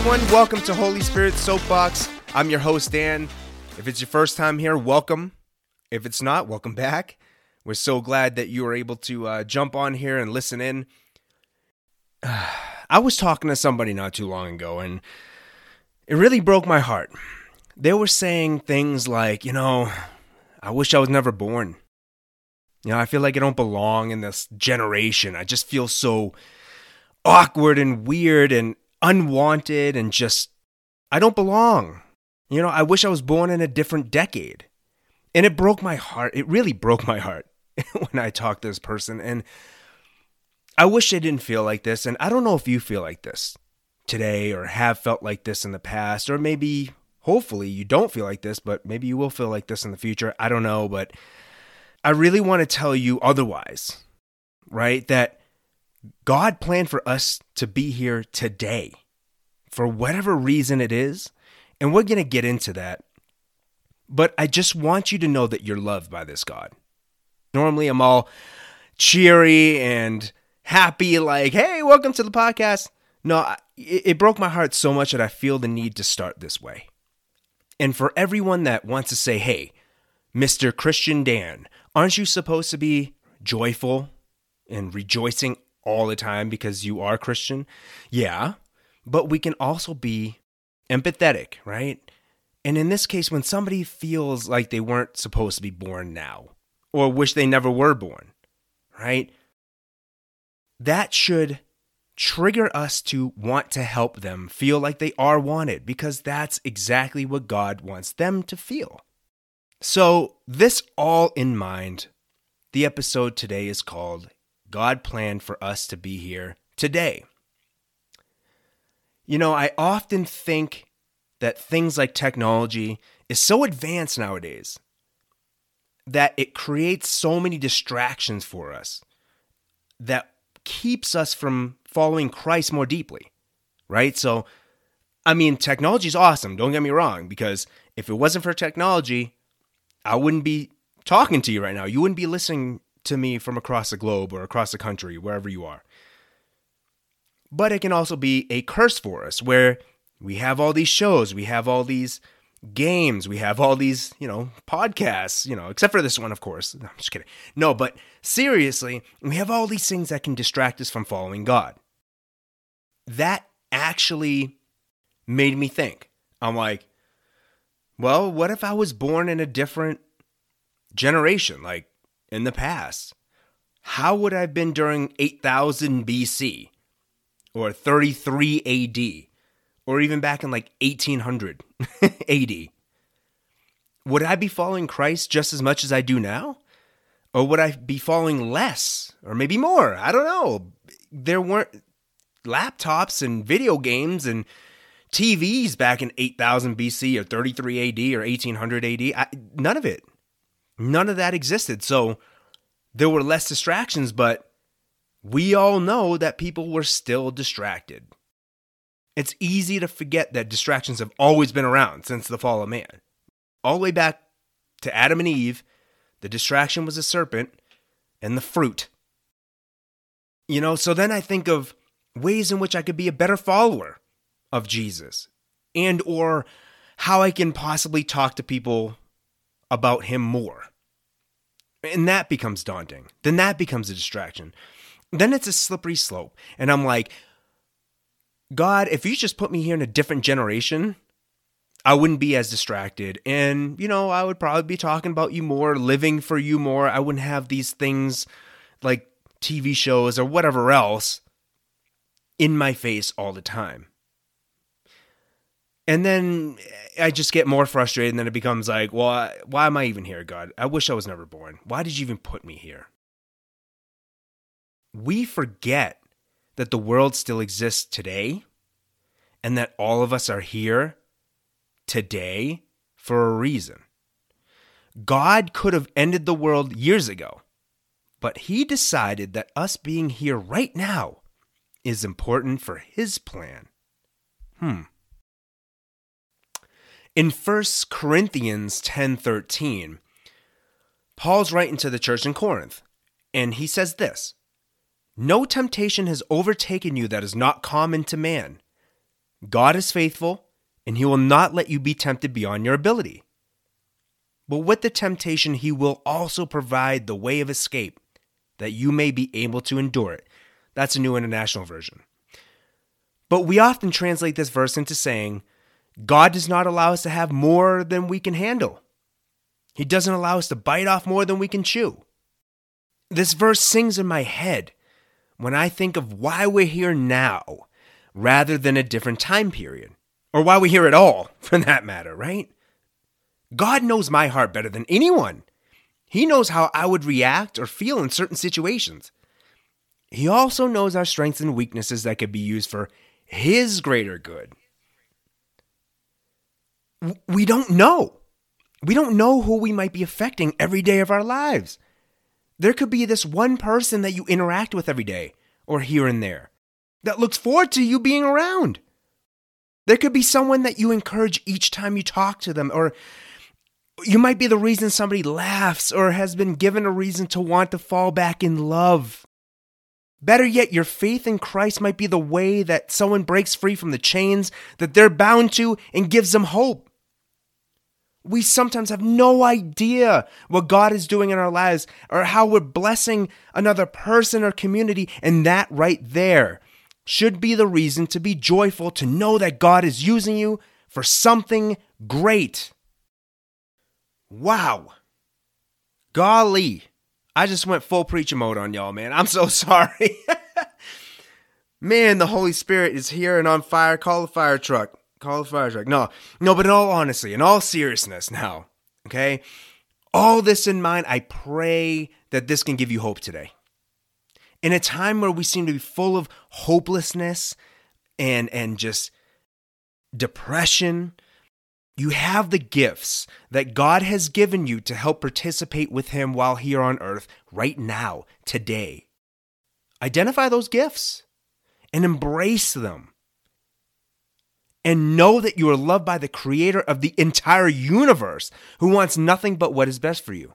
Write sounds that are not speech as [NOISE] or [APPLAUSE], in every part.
everyone. Welcome to Holy Spirit Soapbox. I'm your host, Dan. If it's your first time here, welcome. If it's not, welcome back. We're so glad that you were able to uh, jump on here and listen in. [SIGHS] I was talking to somebody not too long ago, and it really broke my heart. They were saying things like, you know, I wish I was never born. You know, I feel like I don't belong in this generation. I just feel so awkward and weird and unwanted and just, I don't belong. You know, I wish I was born in a different decade. And it broke my heart. It really broke my heart [LAUGHS] when I talked to this person. And I wish I didn't feel like this. And I don't know if you feel like this today or have felt like this in the past, or maybe, hopefully, you don't feel like this, but maybe you will feel like this in the future. I don't know. But I really want to tell you otherwise, right? That God planned for us to be here today for whatever reason it is. And we're going to get into that. But I just want you to know that you're loved by this God. Normally, I'm all cheery and happy, like, hey, welcome to the podcast. No, it, broke my heart so much that I feel the need to start this way. And for everyone that wants to say, hey, Mr. Christian Dan, aren't you supposed to be joyful and rejoicing all the time because you are Christian. Yeah, but we can also be empathetic, right? And in this case, when somebody feels like they weren't supposed to be born now or wish they never were born, right? That should trigger us to want to help them feel like they are wanted because that's exactly what God wants them to feel. So, this all in mind, the episode today is called God planned for us to be here today. You know, I often think that things like technology is so advanced nowadays that it creates so many distractions for us that keeps us from following Christ more deeply, right? So, I mean, technology is awesome, don't get me wrong, because if it wasn't for technology, I wouldn't be talking to you right now. You wouldn't be listening to me from across the globe or across the country, wherever you are. But it can also be a curse for us where we have all these shows, we have all these games, we have all these, you know, podcasts, you know, except for this one, of course. No, [LAUGHS] I'm just kidding. No, but seriously, we have all these things that can distract us from following God. That actually made me think. I'm like, well, what if I was born in a different generation? Like, in the past, how would I have been during 8000 BC or 33 AD or even back in like 1800 AD? [LAUGHS] Would I be following Christ just as much as I do now? Or would I be following less or maybe more? I don't know. There weren't laptops and video games and TVs back in 8000 BC or 33 AD or 1800 AD. I, none of it. None of that existed. So there were less distractions, but we all know that people were still distracted. It's easy to forget that distractions have always been around since the fall of man. All the way back to Adam and Eve, the distraction was a serpent and the fruit. You know, so then I think of ways in which I could be a better follower of Jesus and or how I can possibly talk to people about him more. And that becomes daunting. Then that becomes a distraction. Then it's a slippery slope. And I'm like, God, if you just put me here in a different generation, I wouldn't be as distracted. And, you know, I would probably be talking about you more, living for you more. I wouldn't have these things like TV shows or whatever else in my face all the time. And then I just get more frustrated, and then it becomes like, well, why am I even here, God? I wish I was never born. Why did you even put me here? We forget that the world still exists today and that all of us are here today for a reason. God could have ended the world years ago, but He decided that us being here right now is important for His plan. Hmm. In 1 Corinthians 10:13, Paul's writing to the church in Corinth, and he says this: "No temptation has overtaken you that is not common to man. God is faithful, and He will not let you be tempted beyond your ability. But with the temptation, He will also provide the way of escape that you may be able to endure it. That's a new international version. But we often translate this verse into saying, God does not allow us to have more than we can handle. He doesn't allow us to bite off more than we can chew. This verse sings in my head when I think of why we're here now rather than a different time period, or why we're here at all, [LAUGHS] for that matter, right? God knows my heart better than anyone. He knows how I would react or feel in certain situations. He also knows our strengths and weaknesses that could be used for His greater good. We don't know. We don't know who we might be affecting every day of our lives. There could be this one person that you interact with every day or here and there that looks forward to you being around. There could be someone that you encourage each time you talk to them, or you might be the reason somebody laughs or has been given a reason to want to fall back in love. Better yet, your faith in Christ might be the way that someone breaks free from the chains that they're bound to and gives them hope. We sometimes have no idea what God is doing in our lives or how we're blessing another person or community, and that right there should be the reason to be joyful to know that God is using you for something great. Wow. Golly. I just went full preacher mode on y'all, man. I'm so [LAUGHS] sorry. [LAUGHS] man, the Holy Spirit is here and on fire. Call the fire truck. Call the fire truck. No, no, but in all honesty, in all seriousness now, okay? All this in mind, I pray that this can give you hope today. In a time where we seem to be full of hopelessness and and just depression, you have the gifts that God has given you to help participate with Him while here on earth right now, today. Identify those gifts and embrace them and know that you are loved by the creator of the entire universe who wants nothing but what is best for you.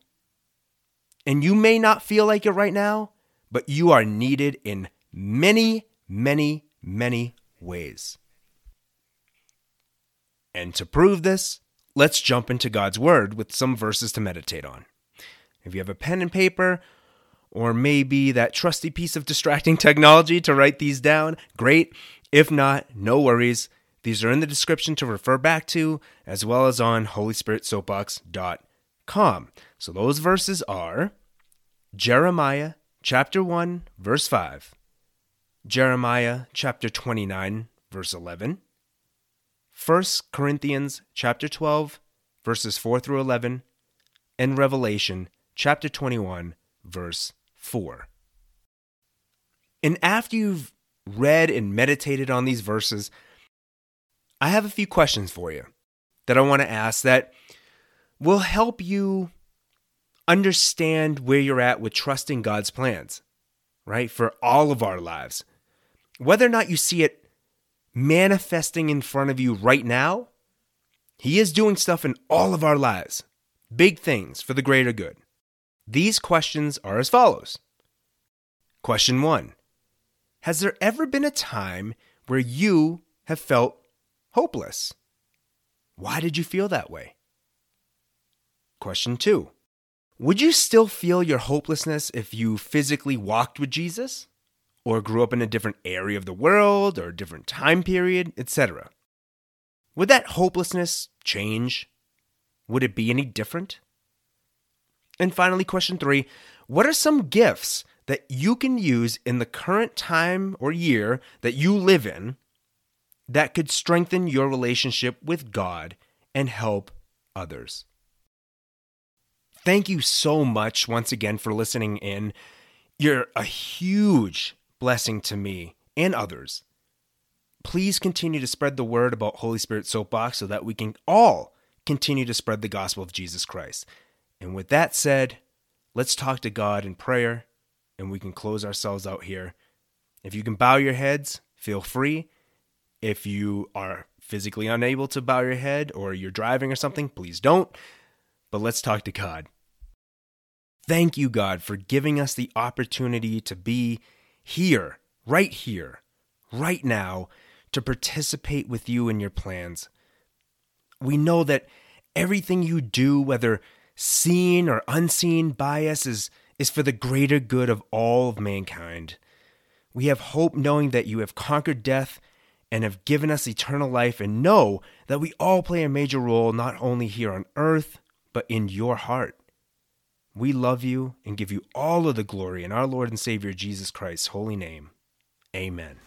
And you may not feel like it right now, but you are needed in many, many, many ways. And to prove this, let's jump into God's Word with some verses to meditate on. If you have a pen and paper, or maybe that trusty piece of distracting [LAUGHS] technology to write these down, great. If not, no worries. These are in the description to refer back to, as well as on HolySpiritSoapbox.com. So those verses are Jeremiah chapter 1, verse 5, Jeremiah chapter 29, verse 11, 1 Corinthians chapter 12, verses 4 through 11, and Revelation chapter 21, verse 4. And after you've read and meditated on these verses, I have a few questions for you that I want to ask that will help you understand where you're at with trusting God's plans, right? For all of our lives. Whether or not you see it manifesting in front of you right now, He is doing stuff in all of our lives, big things for the greater good. These questions are as follows Question one Has there ever been a time where you have felt hopeless. Why did you feel that way? Question two Would you still feel your hopelessness if you physically walked with Jesus? Or grew up in a different area of the world or a different time period, etc.? Would that hopelessness change? Would it be any different? And finally, question three What are some gifts that you can use in the current time or year that you live in that could strengthen your relationship with God and help others. Thank you so much once again for listening in. You're a huge blessing to me and others. Please continue to spread the word about Holy Spirit Soapbox so that we can all continue to spread the gospel of Jesus Christ. And with that said, let's talk to God in prayer and we can close ourselves out here. If you can bow your heads, feel free. If you are physically unable to bow your head or you're driving or something, please don't. But let's talk to God. Thank you, God, for giving us the opportunity to be here, right here, right now, to participate with you in your plans. We know that everything you do, whether seen or unseen by us, is, is for the greater good of all of mankind. We have hope knowing that you have conquered death and have given us eternal life, and know that we all play a major role not only here on earth, but in your heart. We love you and give you all of the glory in our Lord and Savior Jesus Christ's holy name. Amen.